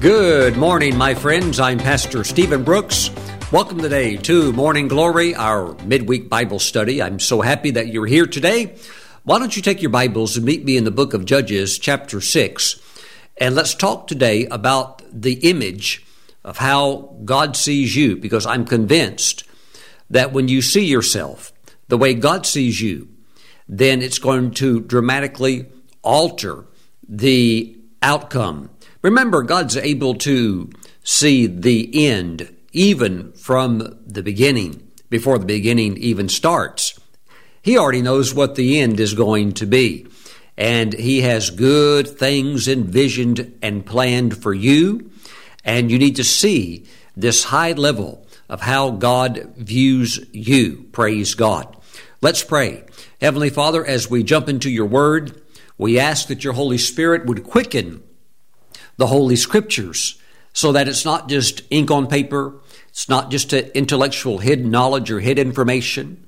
Good morning, my friends. I'm Pastor Stephen Brooks. Welcome today to Morning Glory, our midweek Bible study. I'm so happy that you're here today. Why don't you take your Bibles and meet me in the book of Judges, chapter 6, and let's talk today about the image of how God sees you, because I'm convinced that when you see yourself the way God sees you, then it's going to dramatically alter the outcome. Remember, God's able to see the end even from the beginning, before the beginning even starts. He already knows what the end is going to be. And He has good things envisioned and planned for you. And you need to see this high level of how God views you. Praise God. Let's pray. Heavenly Father, as we jump into your word, we ask that your Holy Spirit would quicken the Holy Scriptures so that it's not just ink on paper, it's not just intellectual hidden knowledge or hidden information,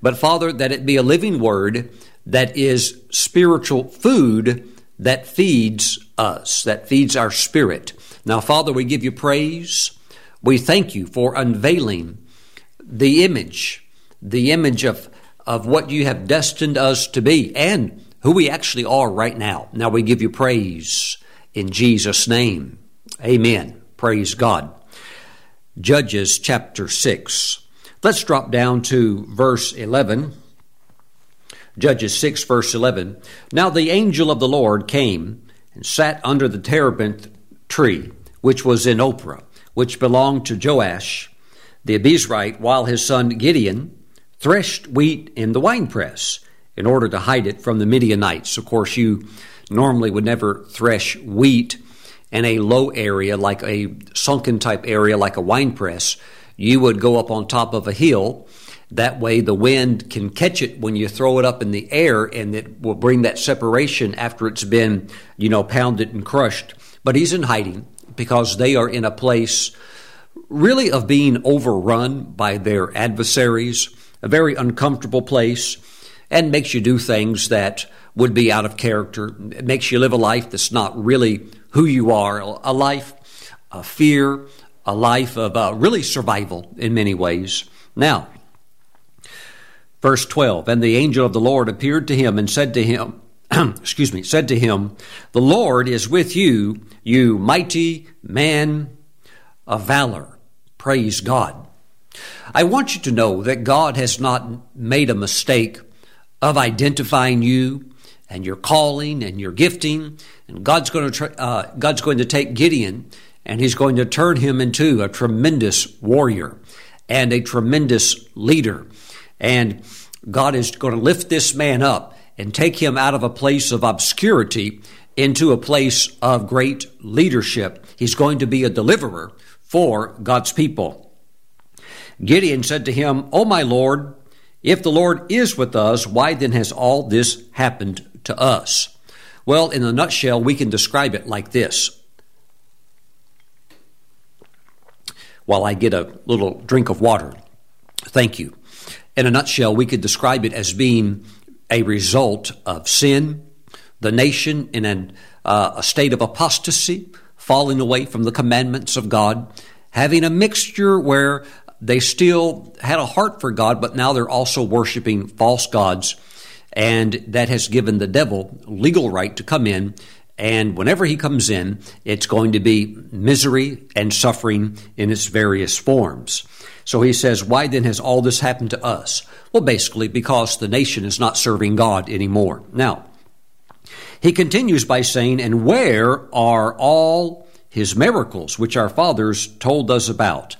but Father, that it be a living word that is spiritual food that feeds us, that feeds our spirit. Now, Father, we give you praise. We thank you for unveiling the image, the image of, of what you have destined us to be and who we actually are right now. Now we give you praise in Jesus' name. Amen. Praise God. Judges chapter 6. Let's drop down to verse 11. Judges 6, verse 11. Now the angel of the Lord came and sat under the terebinth tree, which was in Ophrah, which belonged to Joash the Abiezrite, while his son Gideon threshed wheat in the winepress in order to hide it from the Midianites. Of course, you normally would never thresh wheat in a low area, like a sunken type area, like a wine press. You would go up on top of a hill that way, the wind can catch it when you throw it up in the air, and it will bring that separation after it's been, you know, pounded and crushed. But he's in hiding because they are in a place really of being overrun by their adversaries, a very uncomfortable place, and makes you do things that would be out of character. It makes you live a life that's not really who you are, a life of fear, a life of uh, really survival in many ways. Now, Verse 12 And the angel of the Lord appeared to him and said to him, excuse me, said to him, The Lord is with you, you mighty man of valor. Praise God. I want you to know that God has not made a mistake of identifying you and your calling and your gifting. And God's going to, uh, God's going to take Gideon and he's going to turn him into a tremendous warrior and a tremendous leader. And God is going to lift this man up and take him out of a place of obscurity into a place of great leadership. He's going to be a deliverer for God's people. Gideon said to him, O my Lord, if the Lord is with us, why then has all this happened to us? Well, in a nutshell, we can describe it like this. While I get a little drink of water, thank you in a nutshell, we could describe it as being a result of sin, the nation in an, uh, a state of apostasy, falling away from the commandments of God, having a mixture where they still had a heart for God, but now they're also worshiping false gods. And that has given the devil legal right to come in. And whenever he comes in, it's going to be misery and suffering in its various forms. So he says, Why then has all this happened to us? Well, basically, because the nation is not serving God anymore. Now, he continues by saying, And where are all his miracles, which our fathers told us about?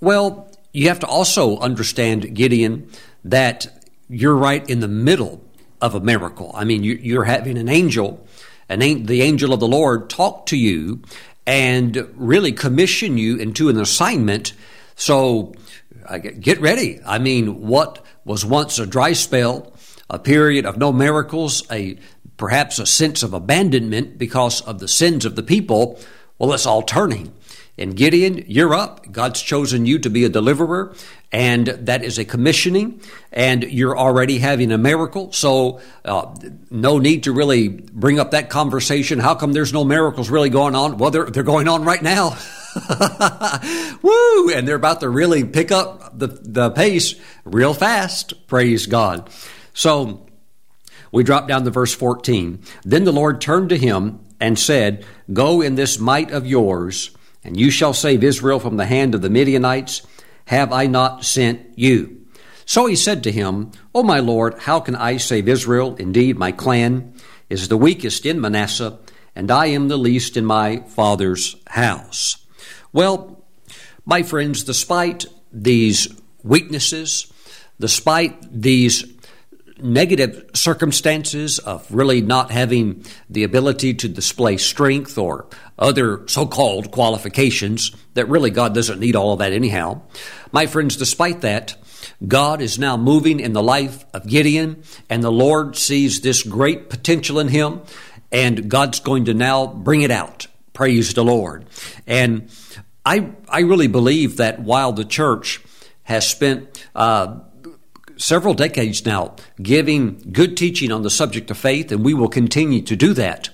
Well, you have to also understand, Gideon, that you're right in the middle of a miracle. I mean, you're having an angel, an, the angel of the Lord, talk to you and really commission you into an assignment so get ready. I mean, what was once a dry spell, a period of no miracles, a perhaps a sense of abandonment because of the sins of the people, well, it's all turning. And Gideon, you're up. God's chosen you to be a deliverer, and that is a commissioning, and you're already having a miracle. So, uh, no need to really bring up that conversation. How come there's no miracles really going on? Well, they're, they're going on right now. Woo! And they're about to really pick up the, the pace real fast. Praise God. So, we drop down to verse 14. Then the Lord turned to him and said, Go in this might of yours and you shall save Israel from the hand of the Midianites. Have I not sent you? So he said to him, O my Lord, how can I save Israel? Indeed, my clan is the weakest in Manasseh, and I am the least in my father's house. Well, my friends, despite these weaknesses, despite these negative circumstances of really not having the ability to display strength or other so called qualifications that really God doesn't need all of that anyhow. My friends, despite that, God is now moving in the life of Gideon, and the Lord sees this great potential in him, and God's going to now bring it out. Praise the Lord. And I, I really believe that while the church has spent uh, several decades now giving good teaching on the subject of faith, and we will continue to do that.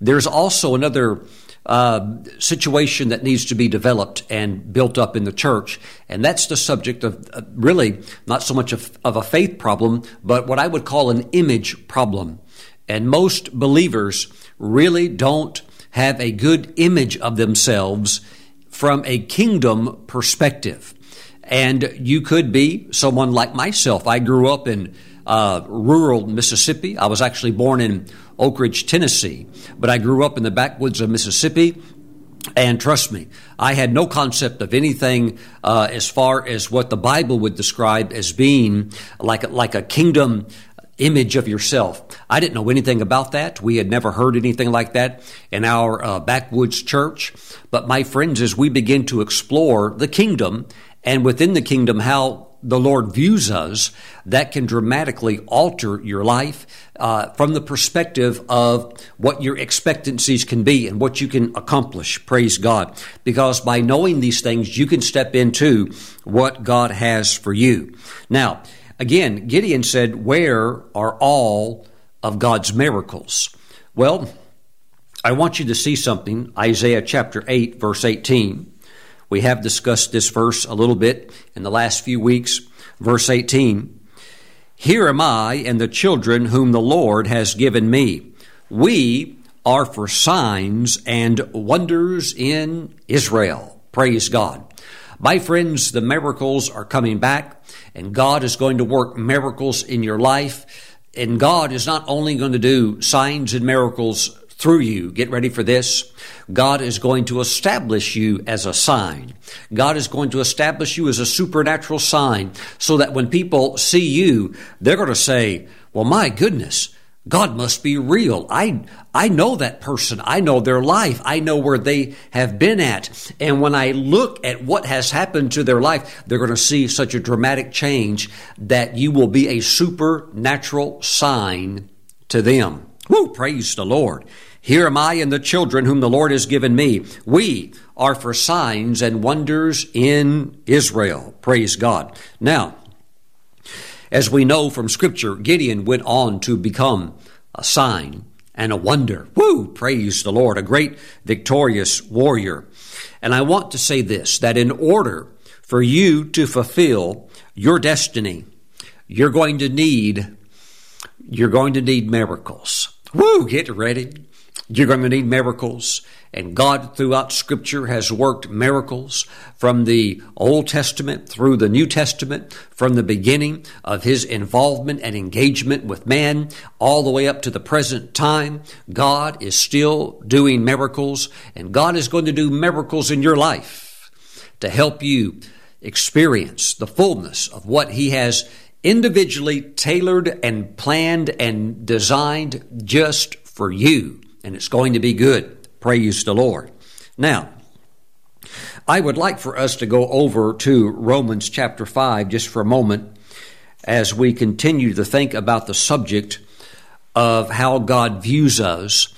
There's also another uh, situation that needs to be developed and built up in the church, and that's the subject of uh, really not so much of, of a faith problem, but what I would call an image problem. And most believers really don't have a good image of themselves from a kingdom perspective. And you could be someone like myself. I grew up in uh, rural Mississippi. I was actually born in Oak Ridge, Tennessee, but I grew up in the backwoods of Mississippi. And trust me, I had no concept of anything uh, as far as what the Bible would describe as being like like a kingdom image of yourself. I didn't know anything about that. We had never heard anything like that in our uh, backwoods church. But my friends, as we begin to explore the kingdom and within the kingdom how the Lord views us, that can dramatically alter your life uh, from the perspective of what your expectancies can be and what you can accomplish. Praise God. Because by knowing these things, you can step into what God has for you. Now, again, Gideon said, Where are all of God's miracles? Well, I want you to see something. Isaiah chapter 8, verse 18. We have discussed this verse a little bit in the last few weeks. Verse 18 Here am I and the children whom the Lord has given me. We are for signs and wonders in Israel. Praise God. My friends, the miracles are coming back, and God is going to work miracles in your life. And God is not only going to do signs and miracles through you. Get ready for this. God is going to establish you as a sign. God is going to establish you as a supernatural sign so that when people see you, they're going to say, well, my goodness, God must be real. I, I know that person. I know their life. I know where they have been at. And when I look at what has happened to their life, they're going to see such a dramatic change that you will be a supernatural sign to them. Woo, praise the Lord. Here am I and the children whom the Lord has given me. We are for signs and wonders in Israel. Praise God. Now, as we know from Scripture, Gideon went on to become a sign and a wonder. Woo! Praise the Lord. A great victorious warrior. And I want to say this that in order for you to fulfill your destiny, you're going to need you're going to need miracles. Woo! Get ready. You're going to need miracles. And God, throughout Scripture, has worked miracles from the Old Testament through the New Testament, from the beginning of His involvement and engagement with man, all the way up to the present time. God is still doing miracles, and God is going to do miracles in your life to help you experience the fullness of what He has individually tailored and planned and designed just for you and it's going to be good. Praise the Lord. Now, I would like for us to go over to Romans chapter 5 just for a moment as we continue to think about the subject of how God views us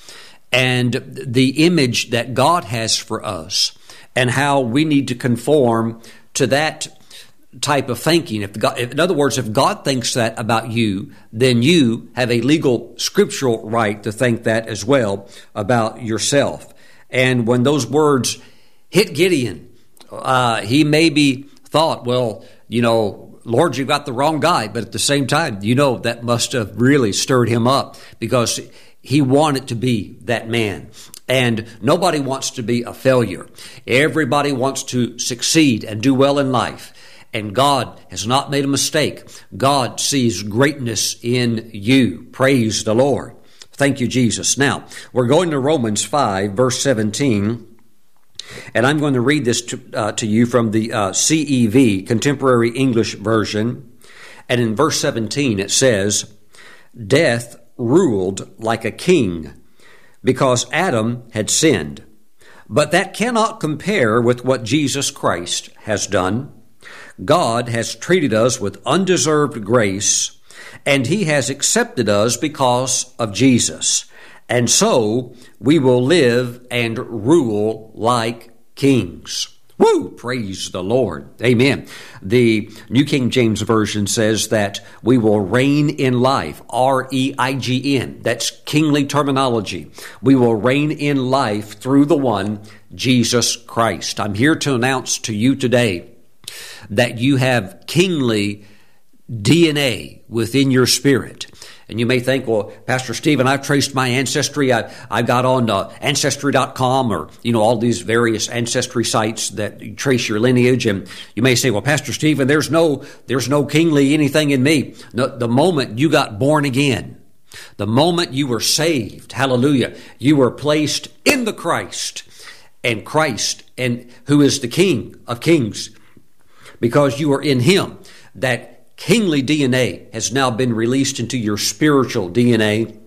and the image that God has for us and how we need to conform to that type of thinking. If God, in other words, if God thinks that about you, then you have a legal scriptural right to think that as well about yourself. And when those words hit Gideon, uh, he maybe thought, well, you know, Lord, you got the wrong guy. But at the same time, you know, that must have really stirred him up because he wanted to be that man. And nobody wants to be a failure. Everybody wants to succeed and do well in life. And God has not made a mistake. God sees greatness in you. Praise the Lord. Thank you, Jesus. Now, we're going to Romans 5, verse 17. And I'm going to read this to, uh, to you from the uh, CEV, Contemporary English Version. And in verse 17, it says, Death ruled like a king because Adam had sinned. But that cannot compare with what Jesus Christ has done. God has treated us with undeserved grace, and He has accepted us because of Jesus. And so we will live and rule like kings. Woo! Praise the Lord. Amen. The New King James Version says that we will reign in life. R E I G N. That's kingly terminology. We will reign in life through the one, Jesus Christ. I'm here to announce to you today that you have kingly DNA within your spirit. And you may think, well, Pastor Stephen, I've traced my ancestry. I, I got on uh, Ancestry.com or, you know, all these various ancestry sites that trace your lineage. And you may say, well, Pastor Stephen, there's no, there's no kingly anything in me. No, the moment you got born again, the moment you were saved, hallelujah, you were placed in the Christ and Christ and who is the King of kings because you are in him. That kingly DNA has now been released into your spiritual DNA,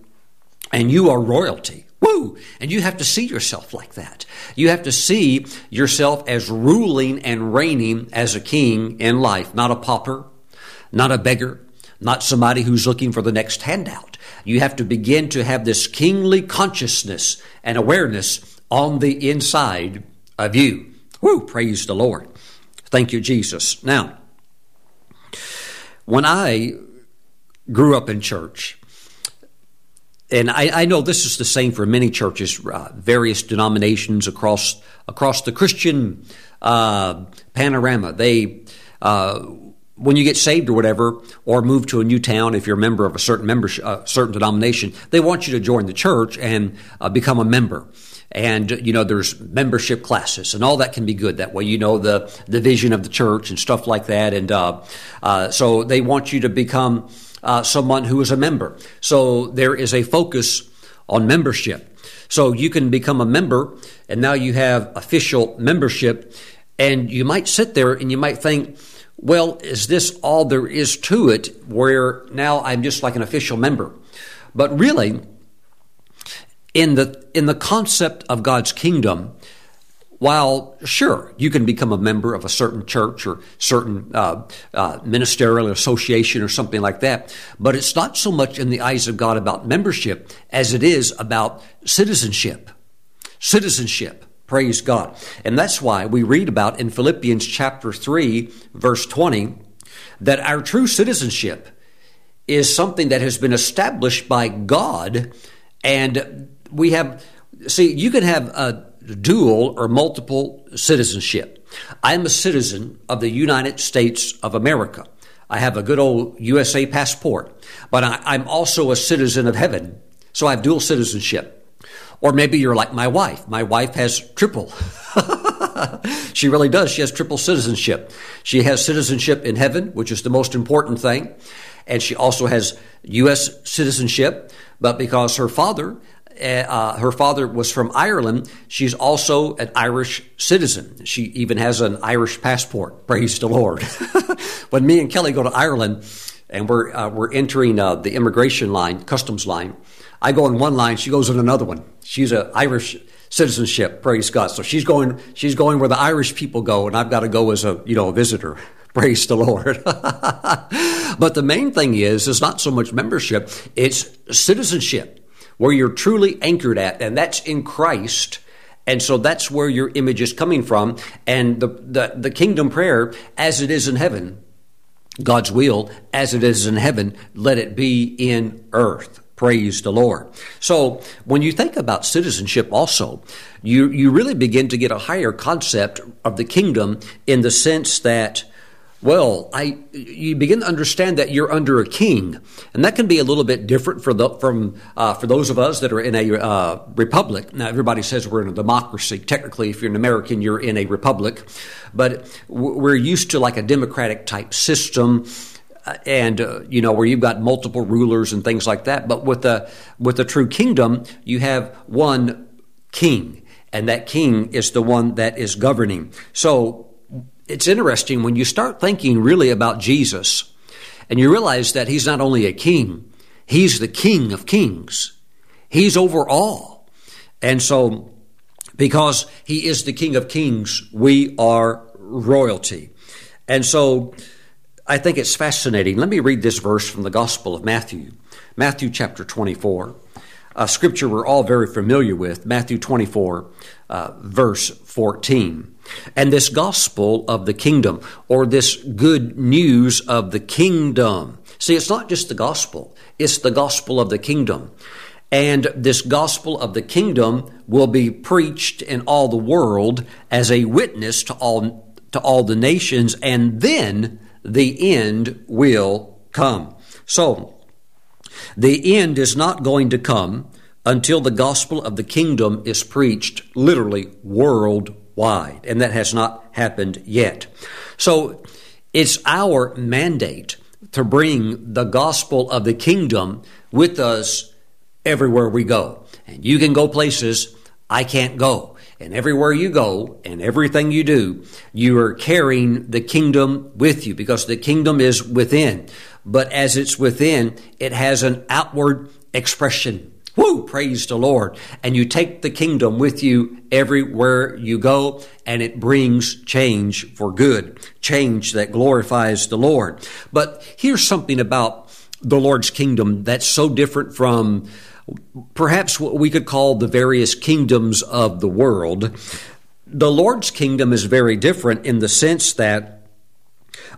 and you are royalty. Woo! And you have to see yourself like that. You have to see yourself as ruling and reigning as a king in life, not a pauper, not a beggar, not somebody who's looking for the next handout. You have to begin to have this kingly consciousness and awareness on the inside of you. Woo! Praise the Lord. Thank you, Jesus. Now, when I grew up in church, and I, I, know this is the same for many churches, uh, various denominations across across the Christian uh, panorama. They, uh, when you get saved or whatever, or move to a new town, if you're a member of a certain membership, uh, certain denomination, they want you to join the church and uh, become a member. And you know there's membership classes and all that can be good. That way you know the the vision of the church and stuff like that. And uh, uh, so they want you to become uh, someone who is a member. So there is a focus on membership. So you can become a member and now you have official membership and you might sit there and you might think well is this all there is to it where now i'm just like an official member but really in the in the concept of God's kingdom, while sure you can become a member of a certain church or certain uh, uh, ministerial association or something like that, but it's not so much in the eyes of God about membership as it is about citizenship. Citizenship. Praise God. And that's why we read about in Philippians chapter 3, verse 20, that our true citizenship is something that has been established by God and we have, see, you can have a dual or multiple citizenship. I'm a citizen of the United States of America. I have a good old USA passport, but I, am also a citizen of heaven. So I have dual citizenship. Or maybe you're like my wife. My wife has triple. she really does. She has triple citizenship. She has citizenship in heaven, which is the most important thing. And she also has U.S. citizenship, but because her father Eh, uh, her father was from Ireland. She's also an Irish citizen. She even has an Irish passport. Praise the Lord. when me and Kelly go to Ireland and we're uh, we're entering uh, the immigration line, customs line, I go in one line, she goes in another one. She's an Irish citizenship. Praise God. So she's going she's going where the Irish people go, and I've got to go as a you know a visitor. Praise the Lord. but the main thing is, it's not so much membership, it's citizenship where you're truly anchored at, and that's in Christ. And so that's where your image is coming from. And the, the, the kingdom prayer, as it is in heaven, God's will, as it is in heaven, let it be in earth. Praise the Lord. So when you think about citizenship also, you, you really begin to get a higher concept of the kingdom in the sense that well, I you begin to understand that you're under a king, and that can be a little bit different for the from uh, for those of us that are in a uh, republic. Now, everybody says we're in a democracy. Technically, if you're an American, you're in a republic, but we're used to like a democratic type system and uh, you know where you've got multiple rulers and things like that. But with the with the true kingdom, you have one king, and that king is the one that is governing. So it's interesting when you start thinking really about Jesus and you realize that he's not only a king, he's the king of kings. He's over all. And so, because he is the king of kings, we are royalty. And so, I think it's fascinating. Let me read this verse from the Gospel of Matthew, Matthew chapter 24, a scripture we're all very familiar with, Matthew 24, uh, verse 14. And this gospel of the kingdom, or this good news of the kingdom. See, it's not just the gospel, it's the gospel of the kingdom. And this gospel of the kingdom will be preached in all the world as a witness to all, to all the nations, and then the end will come. So, the end is not going to come until the gospel of the kingdom is preached literally worldwide and that has not happened yet. So it's our mandate to bring the gospel of the kingdom with us everywhere we go. And you can go places I can't go. And everywhere you go and everything you do, you are carrying the kingdom with you because the kingdom is within. But as it's within, it has an outward expression. Woo! Praise the Lord. And you take the kingdom with you everywhere you go, and it brings change for good. Change that glorifies the Lord. But here's something about the Lord's kingdom that's so different from perhaps what we could call the various kingdoms of the world. The Lord's kingdom is very different in the sense that,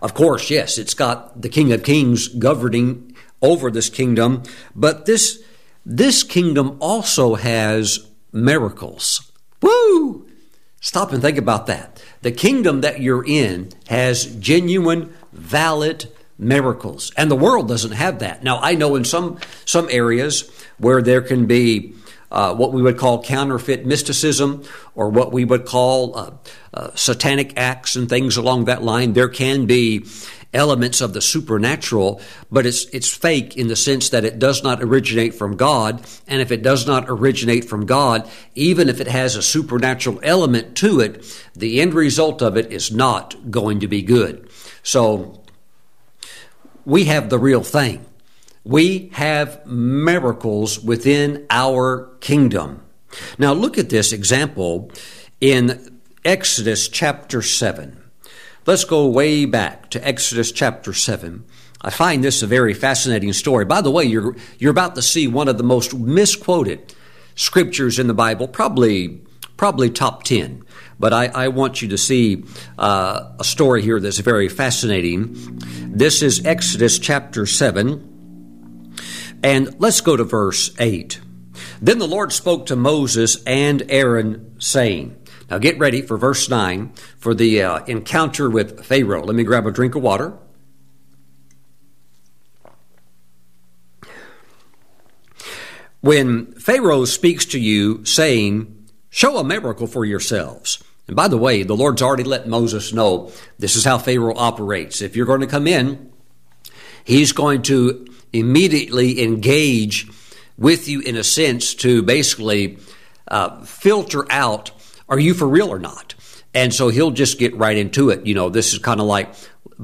of course, yes, it's got the King of Kings governing over this kingdom, but this this kingdom also has miracles. Woo! Stop and think about that. The kingdom that you're in has genuine, valid miracles. And the world doesn't have that. Now, I know in some, some areas where there can be uh, what we would call counterfeit mysticism or what we would call uh, uh, satanic acts and things along that line, there can be elements of the supernatural, but it's, it's fake in the sense that it does not originate from God. And if it does not originate from God, even if it has a supernatural element to it, the end result of it is not going to be good. So we have the real thing. We have miracles within our kingdom. Now look at this example in Exodus chapter 7. Let's go way back to Exodus chapter 7. I find this a very fascinating story. By the way, you're, you're about to see one of the most misquoted scriptures in the Bible, probably, probably top 10. But I, I want you to see uh, a story here that's very fascinating. This is Exodus chapter 7. And let's go to verse 8. Then the Lord spoke to Moses and Aaron, saying, now get ready for verse 9 for the uh, encounter with Pharaoh. Let me grab a drink of water. When Pharaoh speaks to you saying, Show a miracle for yourselves. And by the way, the Lord's already let Moses know this is how Pharaoh operates. If you're going to come in, he's going to immediately engage with you in a sense to basically uh, filter out are you for real or not? And so he'll just get right into it. You know, this is kind of like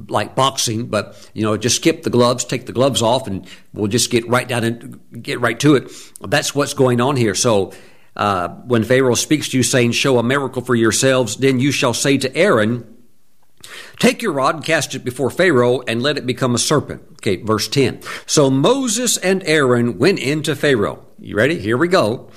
like boxing, but you know, just skip the gloves, take the gloves off, and we'll just get right down and get right to it. That's what's going on here. So uh, when Pharaoh speaks to you, saying, "Show a miracle for yourselves," then you shall say to Aaron. Take your rod and cast it before Pharaoh and let it become a serpent. Okay, verse 10. So Moses and Aaron went into Pharaoh. You ready? Here we go.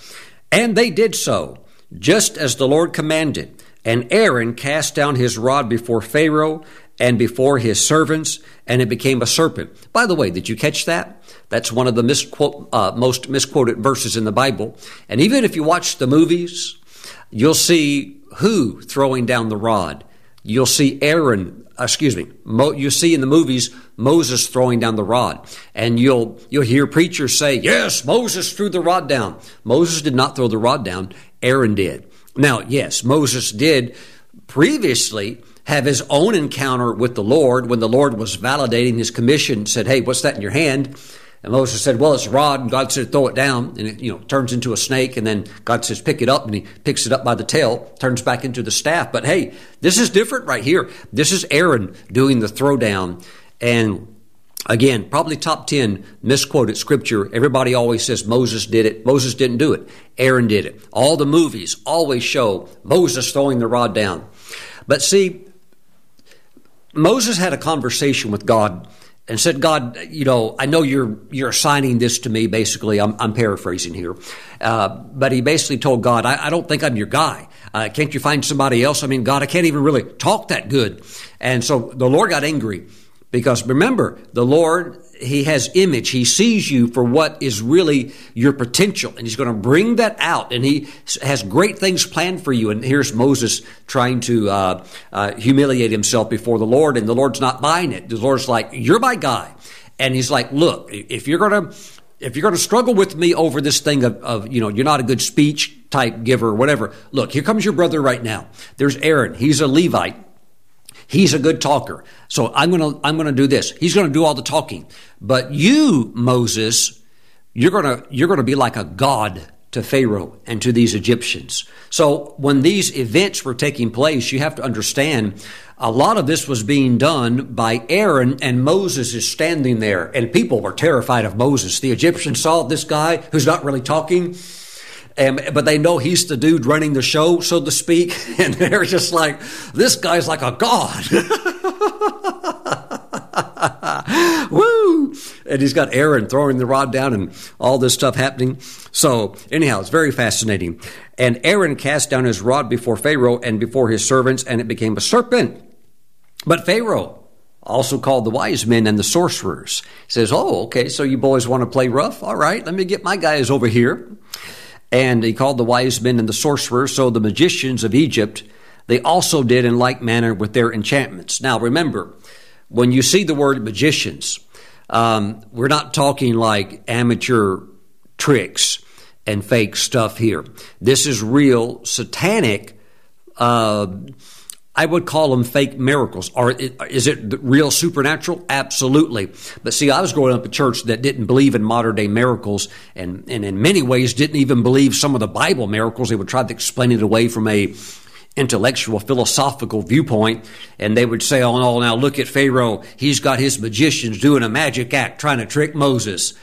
And they did so just as the Lord commanded. And Aaron cast down his rod before Pharaoh and before his servants, and it became a serpent. By the way, did you catch that? That's one of the misquote, uh, most misquoted verses in the Bible. And even if you watch the movies, you'll see who throwing down the rod. You'll see Aaron, excuse me, Mo, you see in the movies Moses throwing down the rod. And you'll, you'll hear preachers say, yes, Moses threw the rod down. Moses did not throw the rod down. Aaron did. Now, yes, Moses did previously have his own encounter with the Lord when the Lord was validating his commission, said, Hey, what's that in your hand? And Moses said, Well, it's a rod. And God said, Throw it down. And it, you know, turns into a snake. And then God says, Pick it up. And he picks it up by the tail, turns back into the staff. But hey, this is different right here. This is Aaron doing the throwdown. And Again, probably top 10 misquoted scripture. Everybody always says Moses did it. Moses didn't do it. Aaron did it. All the movies always show Moses throwing the rod down. But see, Moses had a conversation with God and said, God, you know, I know you're you're assigning this to me. Basically, I'm, I'm paraphrasing here, uh, but he basically told God, I, I don't think I'm your guy. Uh, can't you find somebody else? I mean, God, I can't even really talk that good. And so the Lord got angry because remember, the Lord he has image. He sees you for what is really your potential, and he's going to bring that out. And he has great things planned for you. And here's Moses trying to uh, uh, humiliate himself before the Lord, and the Lord's not buying it. The Lord's like, "You're my guy," and he's like, "Look, if you're going to." If you're going to struggle with me over this thing of, of, you know, you're not a good speech type giver or whatever, look, here comes your brother right now. There's Aaron. He's a Levite. He's a good talker. So I'm going to, I'm going to do this. He's going to do all the talking. But you, Moses, you're going to, you're going to be like a god to Pharaoh and to these Egyptians. So when these events were taking place, you have to understand a lot of this was being done by Aaron and Moses is standing there and people were terrified of Moses. The Egyptians saw this guy who's not really talking and, but they know he's the dude running the show, so to speak. And they're just like, this guy's like a god. Woo! And he's got Aaron throwing the rod down and all this stuff happening. So, anyhow, it's very fascinating. And Aaron cast down his rod before Pharaoh and before his servants, and it became a serpent. But Pharaoh, also called the wise men and the sorcerers, says, Oh, okay, so you boys want to play rough? All right, let me get my guys over here. And he called the wise men and the sorcerers, so the magicians of Egypt, they also did in like manner with their enchantments. Now remember, when you see the word magicians, um, we're not talking like amateur tricks and fake stuff here. This is real satanic uh, I would call them fake miracles. Or is it real supernatural? Absolutely. But see, I was growing up a church that didn't believe in modern day miracles and, and in many ways didn't even believe some of the Bible miracles. They would try to explain it away from a intellectual, philosophical viewpoint. And they would say, oh no, now look at Pharaoh. He's got his magicians doing a magic act trying to trick Moses.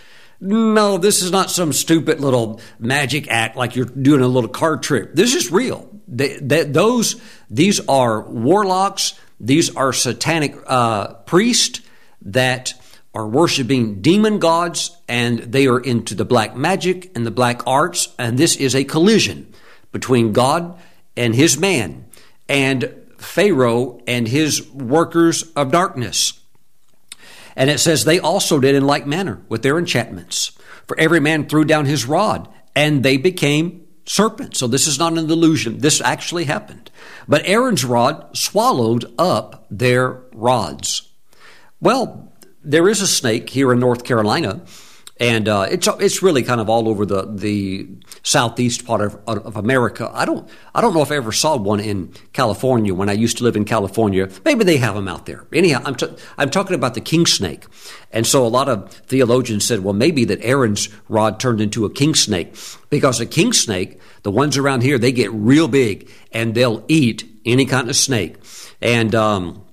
No, this is not some stupid little magic act like you're doing a little card trick. This is real. They, those these are warlocks. These are satanic uh, priests that are worshiping demon gods, and they are into the black magic and the black arts. And this is a collision between God and His man, and Pharaoh and his workers of darkness. And it says they also did in like manner with their enchantments. For every man threw down his rod, and they became serpent. So this is not an illusion. This actually happened. But Aaron's rod swallowed up their rods. Well, there is a snake here in North Carolina and uh, it's it's really kind of all over the the southeast part of, of America. I don't I don't know if I ever saw one in California when I used to live in California. Maybe they have them out there. Anyhow, I'm t- I'm talking about the king snake, and so a lot of theologians said, well, maybe that Aaron's rod turned into a king snake because a king snake, the ones around here, they get real big and they'll eat any kind of snake, and um,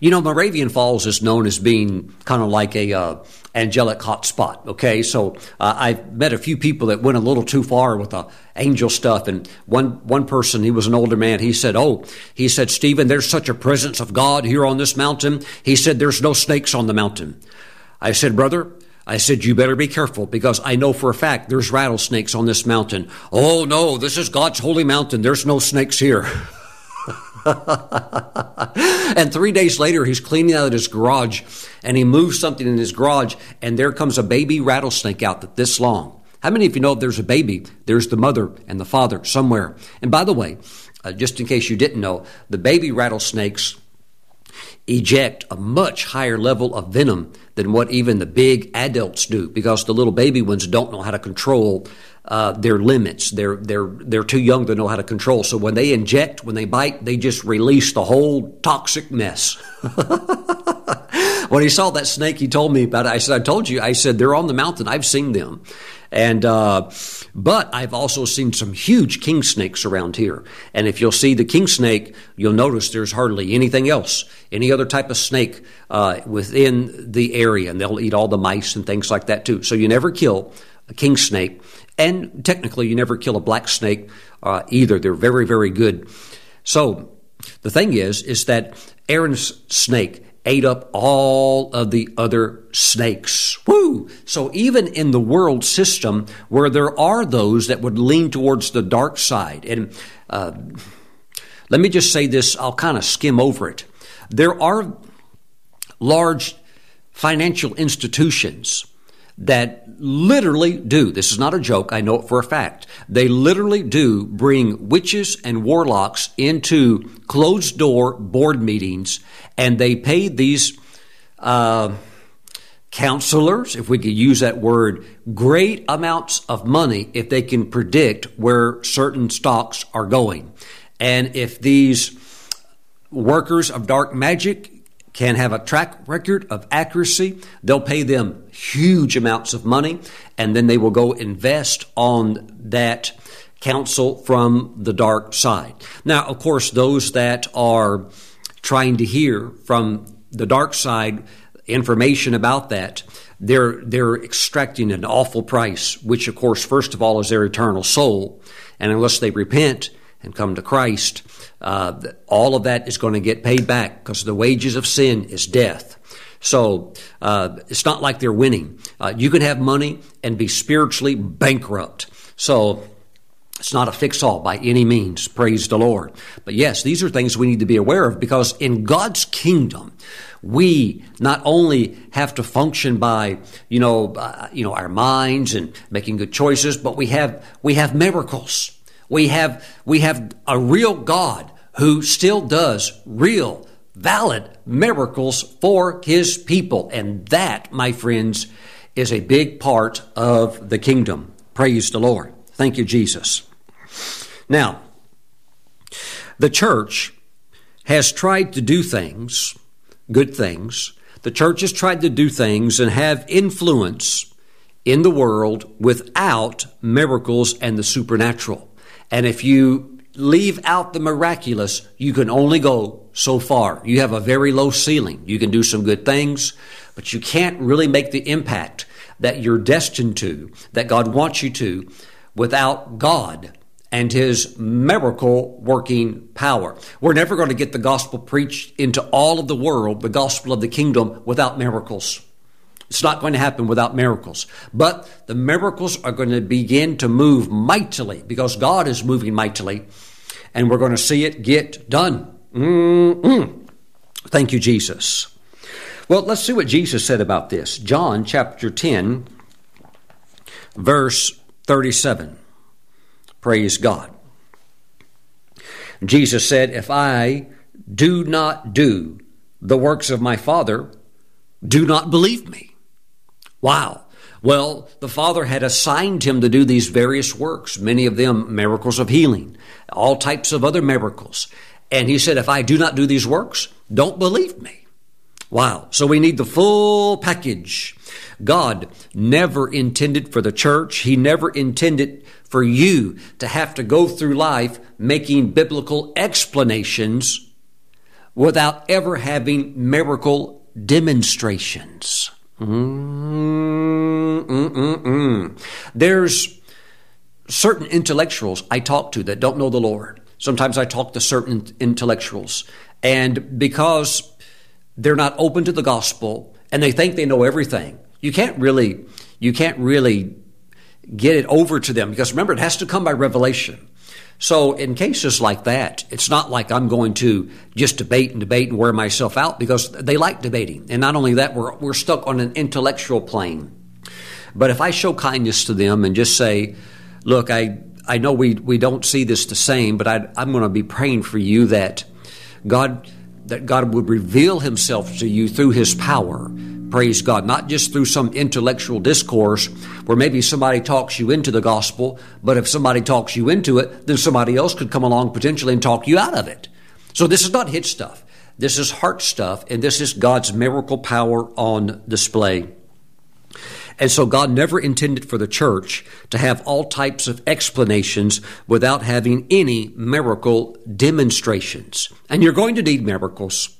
you know, Moravian Falls is known as being kind of like a uh, angelic hotspot. Okay, so uh, I've met a few people that went a little too far with the angel stuff, and one one person, he was an older man. He said, "Oh, he said, Stephen, there's such a presence of God here on this mountain." He said, "There's no snakes on the mountain." I said, "Brother." I said, You better be careful because I know for a fact there's rattlesnakes on this mountain. Oh, no, this is God's holy mountain. There's no snakes here. and three days later, he's cleaning out his garage and he moves something in his garage, and there comes a baby rattlesnake out that this long. How many of you know if there's a baby, there's the mother and the father somewhere? And by the way, uh, just in case you didn't know, the baby rattlesnakes eject a much higher level of venom than what even the big adults do because the little baby ones don't know how to control uh, their limits. They're, they're, they're too young to know how to control. So when they inject, when they bite, they just release the whole toxic mess. when he saw that snake, he told me about it. I said, I told you, I said, they're on the mountain. I've seen them. And, uh, but I've also seen some huge king snakes around here. And if you'll see the king snake, you'll notice there's hardly anything else, any other type of snake, uh, within the area. And they'll eat all the mice and things like that too. So you never kill a king snake. And technically, you never kill a black snake uh, either. They're very, very good. So the thing is, is that Aaron's snake ate up all of the other snakes. Woo! So even in the world system where there are those that would lean towards the dark side, and uh, let me just say this, I'll kind of skim over it. There are large financial institutions that literally do, this is not a joke, I know it for a fact, they literally do bring witches and warlocks into closed door board meetings and they pay these uh, counselors, if we could use that word, great amounts of money if they can predict where certain stocks are going. And if these workers of dark magic can have a track record of accuracy. They'll pay them huge amounts of money, and then they will go invest on that counsel from the dark side. Now, of course, those that are trying to hear from the dark side information about that, they're they're extracting an awful price, which of course, first of all, is their eternal soul. And unless they repent and come to Christ, uh, all of that is going to get paid back because the wages of sin is death. So uh, it's not like they're winning. Uh, you can have money and be spiritually bankrupt. So it's not a fix all by any means. Praise the Lord. But yes, these are things we need to be aware of because in God's kingdom, we not only have to function by you know uh, you know our minds and making good choices, but we have we have miracles. We have, we have a real God who still does real, valid miracles for his people. And that, my friends, is a big part of the kingdom. Praise the Lord. Thank you, Jesus. Now, the church has tried to do things, good things. The church has tried to do things and have influence in the world without miracles and the supernatural. And if you leave out the miraculous, you can only go so far. You have a very low ceiling. You can do some good things, but you can't really make the impact that you're destined to, that God wants you to, without God and His miracle working power. We're never going to get the gospel preached into all of the world, the gospel of the kingdom, without miracles. It's not going to happen without miracles. But the miracles are going to begin to move mightily because God is moving mightily, and we're going to see it get done. Mm-mm. Thank you, Jesus. Well, let's see what Jesus said about this. John chapter 10, verse 37. Praise God. Jesus said, If I do not do the works of my Father, do not believe me. Wow. Well, the Father had assigned him to do these various works, many of them miracles of healing, all types of other miracles. And he said, If I do not do these works, don't believe me. Wow. So we need the full package. God never intended for the church, He never intended for you to have to go through life making biblical explanations without ever having miracle demonstrations. Mm-mm-mm. There's certain intellectuals I talk to that don't know the Lord. Sometimes I talk to certain intellectuals, and because they're not open to the gospel and they think they know everything, You can't really, you can't really get it over to them because remember, it has to come by revelation. So in cases like that, it's not like I'm going to just debate and debate and wear myself out because they like debating. And not only that, we're, we're stuck on an intellectual plane. But if I show kindness to them and just say, look, I, I know we, we don't see this the same, but I, I'm going to be praying for you that God, that God would reveal himself to you through his power Praise God. Not just through some intellectual discourse where maybe somebody talks you into the gospel, but if somebody talks you into it, then somebody else could come along potentially and talk you out of it. So this is not hit stuff. This is heart stuff, and this is God's miracle power on display. And so God never intended for the church to have all types of explanations without having any miracle demonstrations. And you're going to need miracles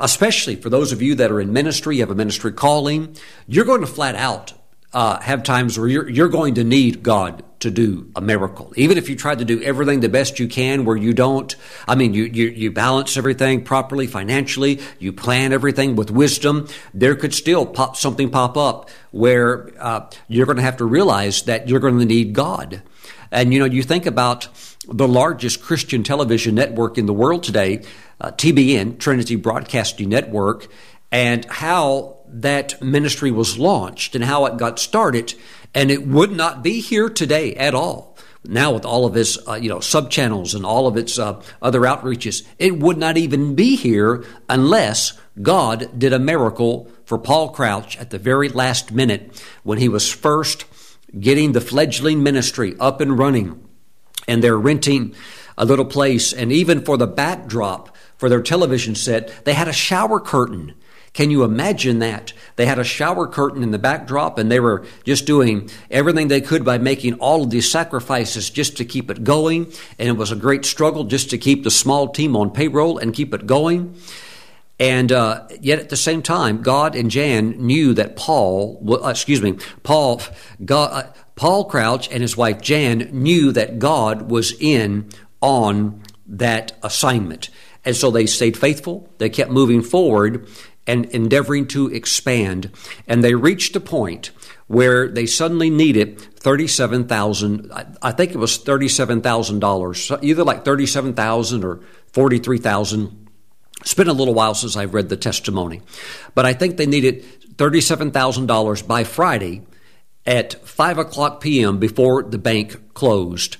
especially for those of you that are in ministry, you have a ministry calling, you're going to flat out uh, have times where you're, you're going to need God to do a miracle. Even if you try to do everything the best you can where you don't, I mean, you, you, you balance everything properly financially, you plan everything with wisdom, there could still pop something pop up where uh, you're going to have to realize that you're going to need God. And you know, you think about the largest Christian television network in the world today, uh, TBN, Trinity Broadcasting Network, and how that ministry was launched and how it got started. And it would not be here today at all. Now, with all of its, uh, you know, sub channels and all of its uh, other outreaches, it would not even be here unless God did a miracle for Paul Crouch at the very last minute when he was first getting the fledgling ministry up and running. And they're renting a little place. And even for the backdrop for their television set, they had a shower curtain. Can you imagine that? They had a shower curtain in the backdrop and they were just doing everything they could by making all of these sacrifices just to keep it going. And it was a great struggle just to keep the small team on payroll and keep it going. And uh, yet, at the same time, God and Jan knew that Paul, uh, excuse me, Paul, God, uh, Paul Crouch and his wife Jan knew that God was in on that assignment. And so they stayed faithful. They kept moving forward and endeavoring to expand. And they reached a point where they suddenly needed thirty-seven thousand. I think it was thirty-seven thousand dollars, either like thirty-seven thousand or forty-three thousand it's been a little while since I've read the testimony, but I think they needed $37,000 by Friday at 5 o'clock p.m. before the bank closed.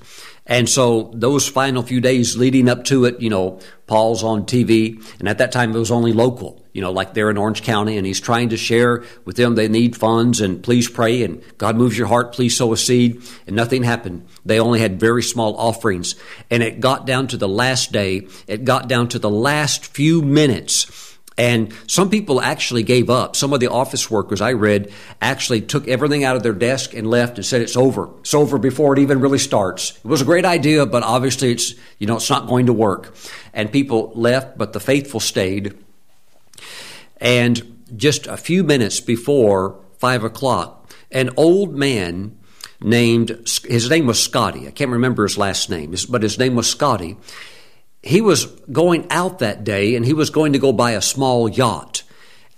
And so those final few days leading up to it, you know, Paul's on TV, and at that time it was only local, you know, like they're in Orange County, and he's trying to share with them they need funds and please pray and God moves your heart, please sow a seed. And nothing happened. They only had very small offerings. And it got down to the last day, it got down to the last few minutes and some people actually gave up. Some of the office workers I read actually took everything out of their desk and left and said it's over. It's over before it even really starts. It was a great idea, but obviously it's, you know, it's not going to work. And people left, but the faithful stayed. And just a few minutes before five o'clock, an old man named, his name was Scotty. I can't remember his last name, but his name was Scotty he was going out that day and he was going to go buy a small yacht.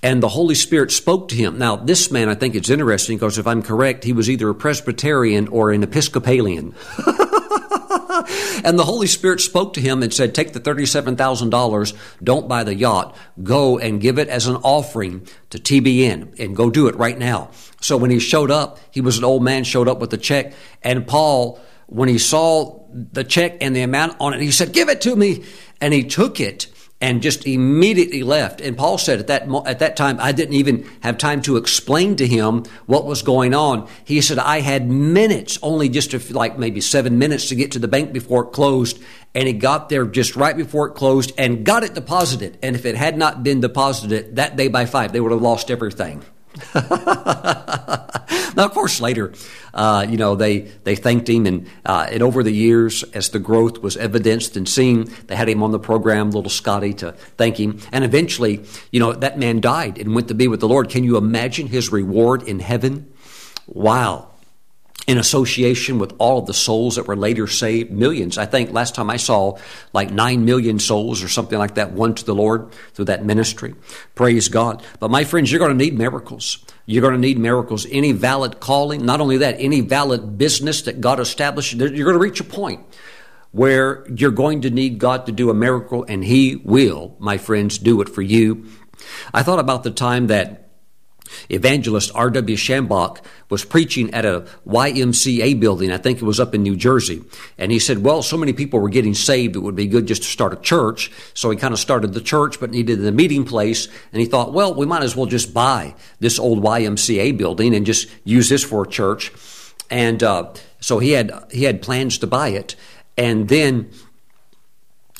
And the Holy Spirit spoke to him. Now, this man, I think it's interesting because if I'm correct, he was either a Presbyterian or an Episcopalian. and the Holy Spirit spoke to him and said, Take the $37,000, don't buy the yacht, go and give it as an offering to TBN and go do it right now. So when he showed up, he was an old man, showed up with a check, and Paul when he saw the check and the amount on it, he said, Give it to me. And he took it and just immediately left. And Paul said at that, at that time, I didn't even have time to explain to him what was going on. He said, I had minutes, only just like maybe seven minutes to get to the bank before it closed. And he got there just right before it closed and got it deposited. And if it had not been deposited that day by five, they would have lost everything. now, of course, later, uh, you know, they, they thanked him, and, uh, and over the years, as the growth was evidenced and seen, they had him on the program, little Scotty, to thank him. And eventually, you know, that man died and went to be with the Lord. Can you imagine his reward in heaven? Wow. In association with all of the souls that were later saved, millions. I think last time I saw like nine million souls or something like that won to the Lord through that ministry. Praise God. But my friends, you're going to need miracles. You're going to need miracles. Any valid calling, not only that, any valid business that God established, you're going to reach a point where you're going to need God to do a miracle, and He will, my friends, do it for you. I thought about the time that Evangelist R.W. Schambach was preaching at a YMCA building. I think it was up in New Jersey. And he said, well, so many people were getting saved, it would be good just to start a church. So he kind of started the church, but needed a meeting place. And he thought, well, we might as well just buy this old YMCA building and just use this for a church. And uh, so he had, he had plans to buy it. And then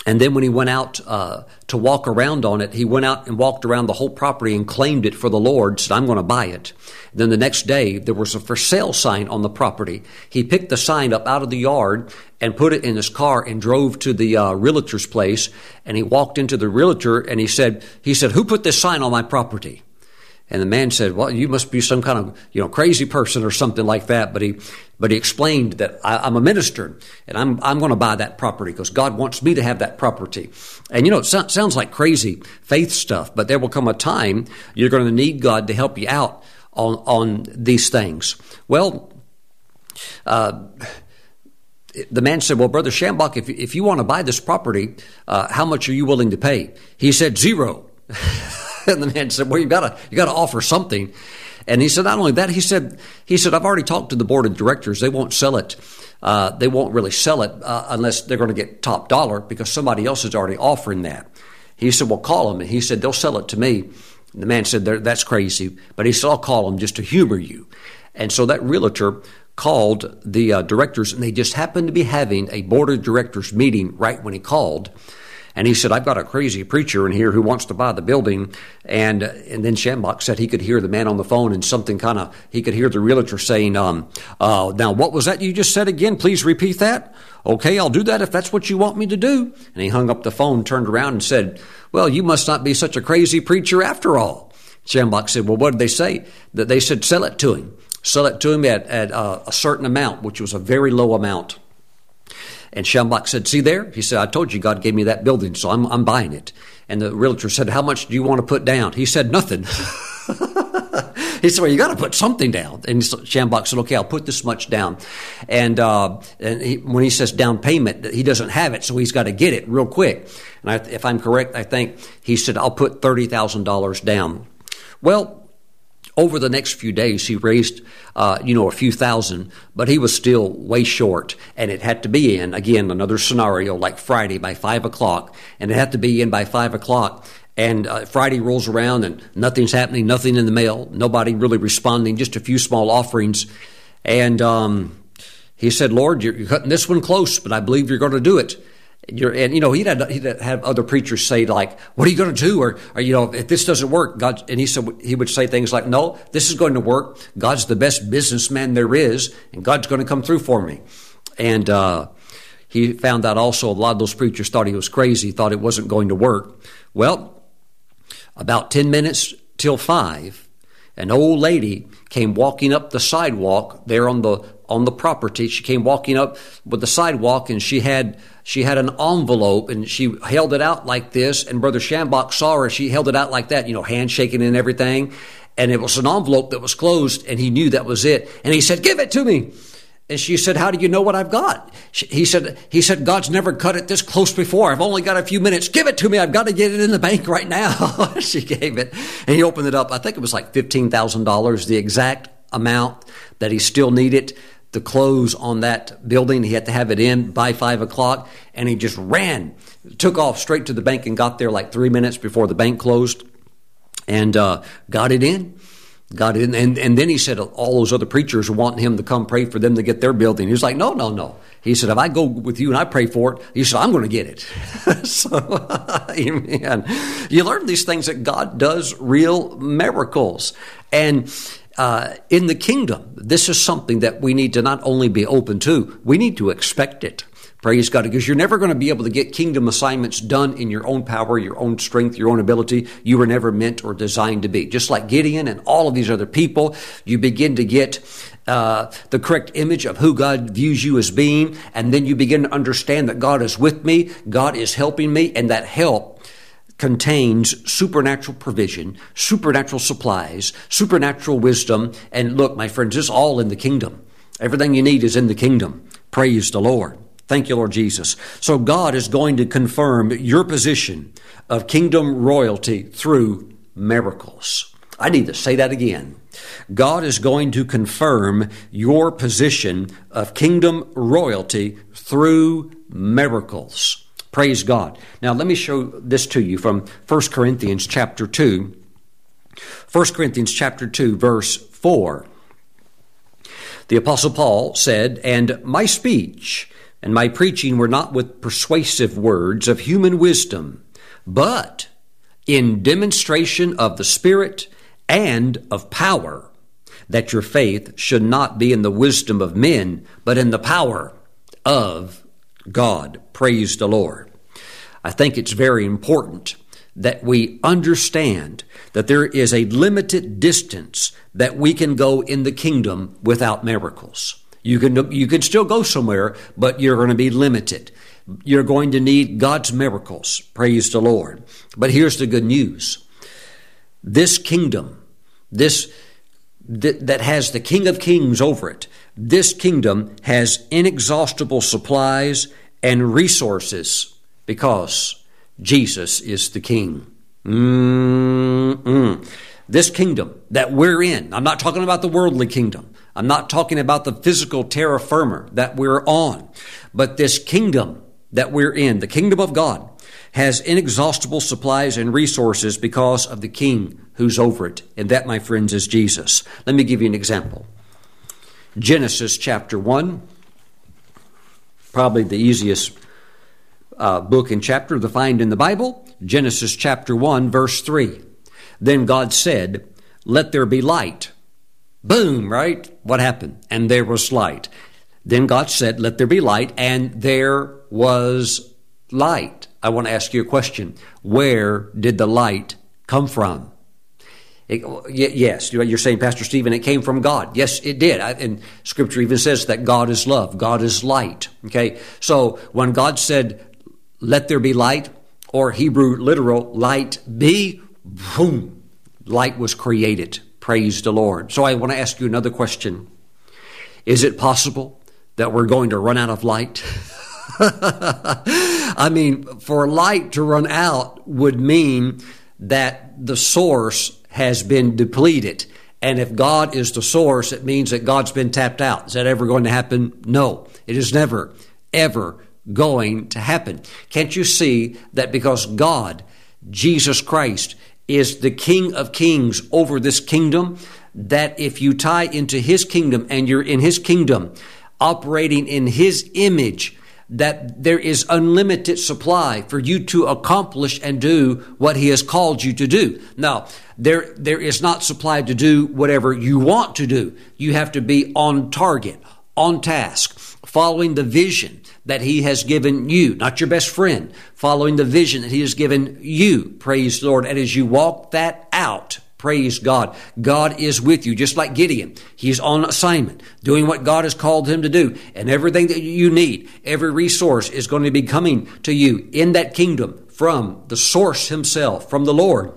and then when he went out uh, to walk around on it, he went out and walked around the whole property and claimed it for the Lord, said, I'm going to buy it. Then the next day, there was a for sale sign on the property. He picked the sign up out of the yard and put it in his car and drove to the uh, realtor's place. And he walked into the realtor and he said, he said, who put this sign on my property? And the man said, "Well, you must be some kind of you know crazy person or something like that." But he but he explained that I, am a minister and I'm I'm going to buy that property because God wants me to have that property. And you know, it so, sounds like crazy faith stuff, but there will come a time you're going to need God to help you out on on these things. Well. Uh, the man said, Well, Brother Schambach, if, if you want to buy this property, uh, how much are you willing to pay? He said, Zero. and the man said, "Well, you gotta you gotta offer something." And he said, not only that, he said, he said, I've already talked to the board of directors. They won't sell it. Uh, they won't really sell it uh, unless they're going to get top dollar because somebody else is already offering that. He said, well, call them. And he said, they'll sell it to me. And the man said, that's crazy. But he said, I'll call them just to humor you. And so that realtor called the uh, directors, and they just happened to be having a board of directors meeting right when he called. And he said, I've got a crazy preacher in here who wants to buy the building. And, and then Schambach said he could hear the man on the phone and something kind of, he could hear the realtor saying, um, uh, now what was that you just said again? Please repeat that. Okay, I'll do that if that's what you want me to do. And he hung up the phone, turned around and said, well, you must not be such a crazy preacher after all. Schambach said, well, what did they say? That they said, sell it to him. Sell it to him at, at uh, a certain amount, which was a very low amount. And Schambach said, See there? He said, I told you God gave me that building, so I'm, I'm buying it. And the realtor said, How much do you want to put down? He said, Nothing. he said, Well, you got to put something down. And Schambach said, Okay, I'll put this much down. And, uh, and he, when he says down payment, he doesn't have it, so he's got to get it real quick. And I, if I'm correct, I think he said, I'll put $30,000 down. Well, over the next few days, he raised, uh, you know, a few thousand, but he was still way short. And it had to be in, again, another scenario like Friday by five o'clock. And it had to be in by five o'clock. And uh, Friday rolls around and nothing's happening, nothing in the mail, nobody really responding, just a few small offerings. And um, he said, Lord, you're, you're cutting this one close, but I believe you're going to do it. You're, and you know he'd had he'd have other preachers say like, "What are you going to do?" Or, or, you know, if this doesn't work, God. And he said he would say things like, "No, this is going to work. God's the best businessman there is, and God's going to come through for me." And uh, he found out also a lot of those preachers thought he was crazy, thought it wasn't going to work. Well, about ten minutes till five, an old lady came walking up the sidewalk there on the on the property. She came walking up with the sidewalk, and she had she had an envelope and she held it out like this. And Brother Schambach saw her. She held it out like that, you know, handshaking and everything. And it was an envelope that was closed and he knew that was it. And he said, give it to me. And she said, how do you know what I've got? he said, he said, God's never cut it this close before. I've only got a few minutes. Give it to me. I've got to get it in the bank right now. she gave it and he opened it up. I think it was like $15,000, the exact amount that he still needed the close on that building. He had to have it in by five o'clock, and he just ran, took off straight to the bank, and got there like three minutes before the bank closed, and uh, got it in. Got it in, and, and then he said all those other preachers wanting him to come pray for them to get their building. He was like, no, no, no. He said, if I go with you and I pray for it, he said, I'm going to get it. so, amen. You learn these things that God does real miracles. And uh, in the kingdom, this is something that we need to not only be open to, we need to expect it. Praise God, because you're never going to be able to get kingdom assignments done in your own power, your own strength, your own ability. You were never meant or designed to be. Just like Gideon and all of these other people, you begin to get uh, the correct image of who God views you as being, and then you begin to understand that God is with me, God is helping me, and that help contains supernatural provision, supernatural supplies, supernatural wisdom. And look, my friends, it's all in the kingdom. Everything you need is in the kingdom. Praise the Lord. Thank you, Lord Jesus. So God is going to confirm your position of kingdom royalty through miracles. I need to say that again. God is going to confirm your position of kingdom royalty through miracles. Praise God. Now let me show this to you from 1 Corinthians chapter 2. 1 Corinthians chapter 2 verse 4. The apostle Paul said, "And my speech and my preaching were not with persuasive words of human wisdom, but in demonstration of the Spirit and of power, that your faith should not be in the wisdom of men, but in the power of God. Praise the Lord. I think it's very important that we understand that there is a limited distance that we can go in the kingdom without miracles. You can, you can still go somewhere, but you're going to be limited. You're going to need God's miracles. Praise the Lord. But here's the good news. This kingdom, this, that, has the King of Kings over it, this kingdom has inexhaustible supplies and resources because Jesus is the King. Mm-mm. This kingdom that we're in, I'm not talking about the worldly kingdom. I'm not talking about the physical terra firma that we're on, but this kingdom that we're in, the kingdom of God, has inexhaustible supplies and resources because of the King who's over it. And that, my friends, is Jesus. Let me give you an example. Genesis chapter 1, probably the easiest uh, book and chapter to find in the Bible. Genesis chapter 1, verse 3. Then God said, Let there be light. Boom, right? What happened? And there was light. Then God said, Let there be light, and there was light. I want to ask you a question. Where did the light come from? It, yes, you're saying, Pastor Stephen, it came from God. Yes, it did. And Scripture even says that God is love, God is light. Okay, so when God said, "Let there be light," or Hebrew literal, "Light be," boom, light was created. Praise the Lord. So I want to ask you another question: Is it possible that we're going to run out of light? I mean, for light to run out would mean that the source has been depleted. And if God is the source, it means that God's been tapped out. Is that ever going to happen? No. It is never, ever going to happen. Can't you see that because God, Jesus Christ, is the King of Kings over this kingdom, that if you tie into His kingdom and you're in His kingdom, operating in His image, that there is unlimited supply for you to accomplish and do what he has called you to do. Now, there, there is not supply to do whatever you want to do. You have to be on target, on task, following the vision that he has given you, not your best friend, following the vision that he has given you. Praise the Lord. And as you walk that out, Praise God. God is with you, just like Gideon. He's on assignment, doing what God has called him to do. And everything that you need, every resource is going to be coming to you in that kingdom from the source himself, from the Lord.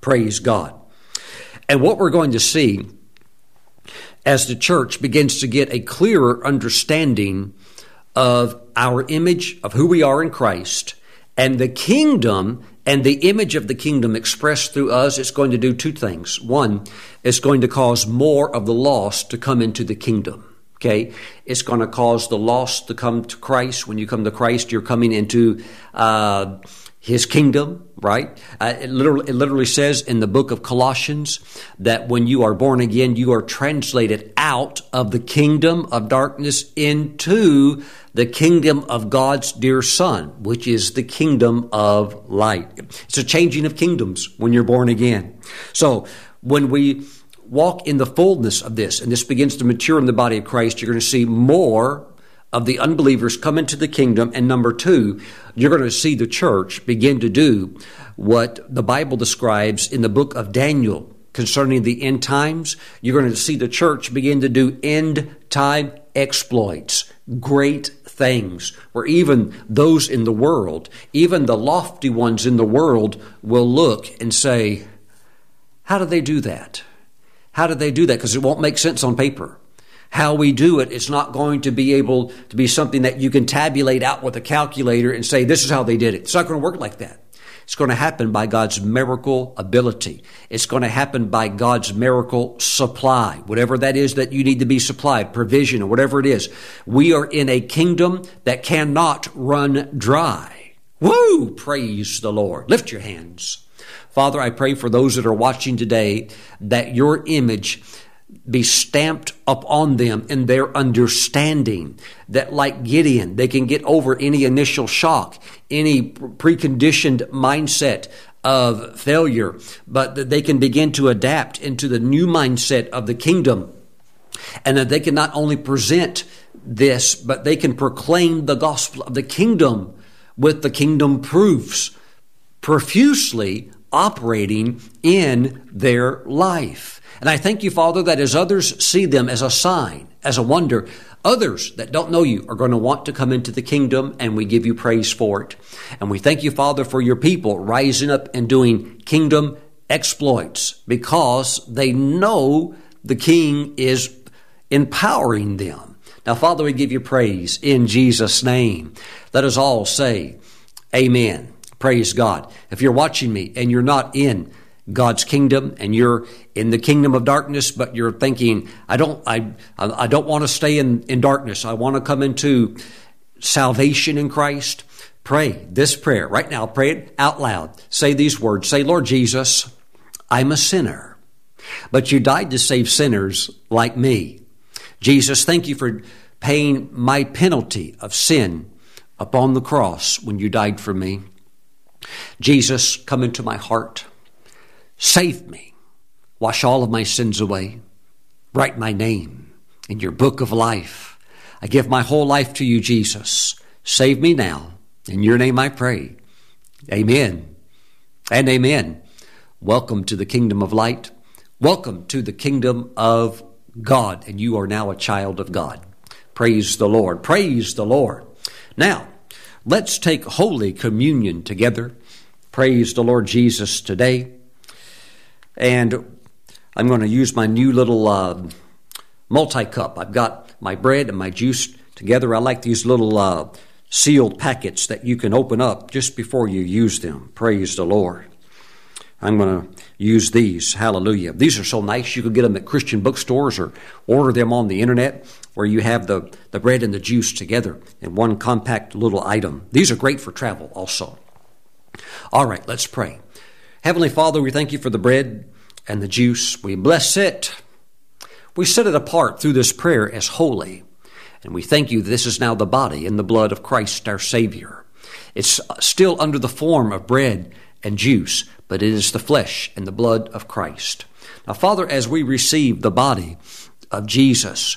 Praise God. And what we're going to see as the church begins to get a clearer understanding of our image of who we are in Christ and the kingdom and the image of the kingdom expressed through us is going to do two things. One, it's going to cause more of the lost to come into the kingdom. Okay, it's going to cause the lost to come to Christ. When you come to Christ, you're coming into uh, his kingdom, right? Uh, it, literally, it literally says in the book of Colossians that when you are born again, you are translated out of the kingdom of darkness into the kingdom of God's dear Son, which is the kingdom of light. It's a changing of kingdoms when you're born again. So when we walk in the fullness of this, and this begins to mature in the body of Christ, you're going to see more of the unbelievers come into the kingdom. And number two, you're going to see the church begin to do what the Bible describes in the book of Daniel concerning the end times. You're going to see the church begin to do end time exploits, great things, where even those in the world, even the lofty ones in the world, will look and say, How do they do that? How did they do that? Because it won't make sense on paper how we do it, it's not going to be able to be something that you can tabulate out with a calculator and say, this is how they did it. It's not going to work like that. It's going to happen by God's miracle ability. It's going to happen by God's miracle supply, whatever that is that you need to be supplied, provision or whatever it is. We are in a kingdom that cannot run dry. Woo! Praise the Lord. Lift your hands. Father, I pray for those that are watching today that your image be stamped upon them in their understanding that like Gideon, they can get over any initial shock, any preconditioned mindset of failure, but that they can begin to adapt into the new mindset of the kingdom and that they can not only present this, but they can proclaim the gospel of the kingdom with the kingdom proofs profusely operating in their life. And I thank you, Father, that as others see them as a sign, as a wonder, others that don't know you are going to want to come into the kingdom, and we give you praise for it. And we thank you, Father, for your people rising up and doing kingdom exploits because they know the King is empowering them. Now, Father, we give you praise in Jesus' name. Let us all say, Amen. Praise God. If you're watching me and you're not in God's kingdom and you're in the kingdom of darkness, but you're thinking, I don't, I, I don't want to stay in, in darkness. I want to come into salvation in Christ. Pray this prayer right now. Pray it out loud. Say these words. Say, Lord Jesus, I'm a sinner, but you died to save sinners like me. Jesus, thank you for paying my penalty of sin upon the cross when you died for me. Jesus, come into my heart. Save me. Wash all of my sins away. Write my name in your book of life. I give my whole life to you, Jesus. Save me now. In your name I pray. Amen and amen. Welcome to the kingdom of light. Welcome to the kingdom of God. And you are now a child of God. Praise the Lord. Praise the Lord. Now, let's take Holy Communion together. Praise the Lord Jesus today. And I'm going to use my new little uh, multi cup. I've got my bread and my juice together. I like these little uh, sealed packets that you can open up just before you use them. Praise the Lord. I'm going to use these. Hallelujah. These are so nice. You can get them at Christian bookstores or order them on the internet where you have the, the bread and the juice together in one compact little item. These are great for travel also. All right, let's pray. Heavenly Father, we thank you for the bread and the juice. We bless it. We set it apart through this prayer as holy. And we thank you this is now the body and the blood of Christ our Savior. It's still under the form of bread and juice, but it is the flesh and the blood of Christ. Now, Father, as we receive the body of Jesus,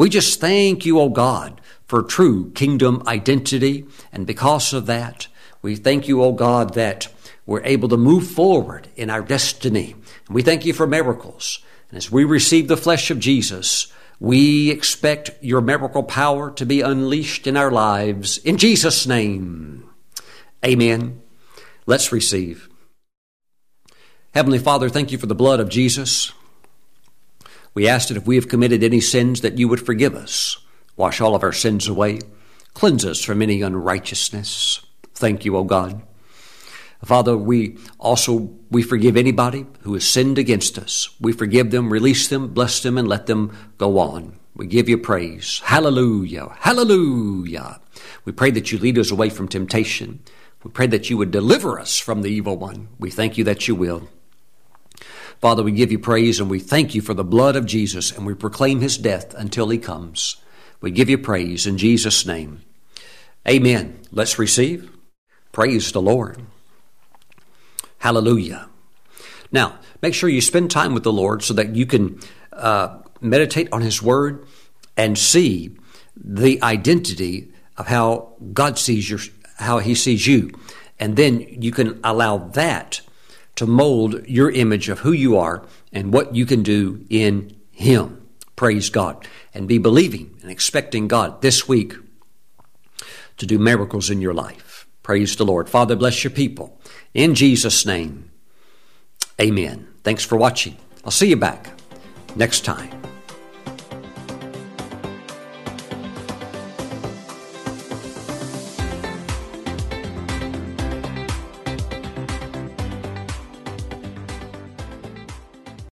we just thank you, O God, for true kingdom identity. And because of that, we thank you, O God, that we're able to move forward in our destiny. And we thank you for miracles. And as we receive the flesh of Jesus, we expect your miracle power to be unleashed in our lives. In Jesus' name, amen. Let's receive. Heavenly Father, thank you for the blood of Jesus. We ask that if we have committed any sins, that you would forgive us, wash all of our sins away, cleanse us from any unrighteousness. Thank you, O God. Father, we also we forgive anybody who has sinned against us. We forgive them, release them, bless them, and let them go on. We give you praise. Hallelujah. Hallelujah. We pray that you lead us away from temptation. We pray that you would deliver us from the evil one. We thank you that you will. Father, we give you praise and we thank you for the blood of Jesus and we proclaim his death until he comes. We give you praise in Jesus' name. Amen. Let's receive. Praise the Lord. Hallelujah. Now, make sure you spend time with the Lord so that you can uh, meditate on His Word and see the identity of how God sees your, how He sees you. And then you can allow that to mold your image of who you are and what you can do in Him. Praise God. And be believing and expecting God this week to do miracles in your life. Praise the Lord. Father, bless your people. In Jesus' name, amen. Thanks for watching. I'll see you back next time.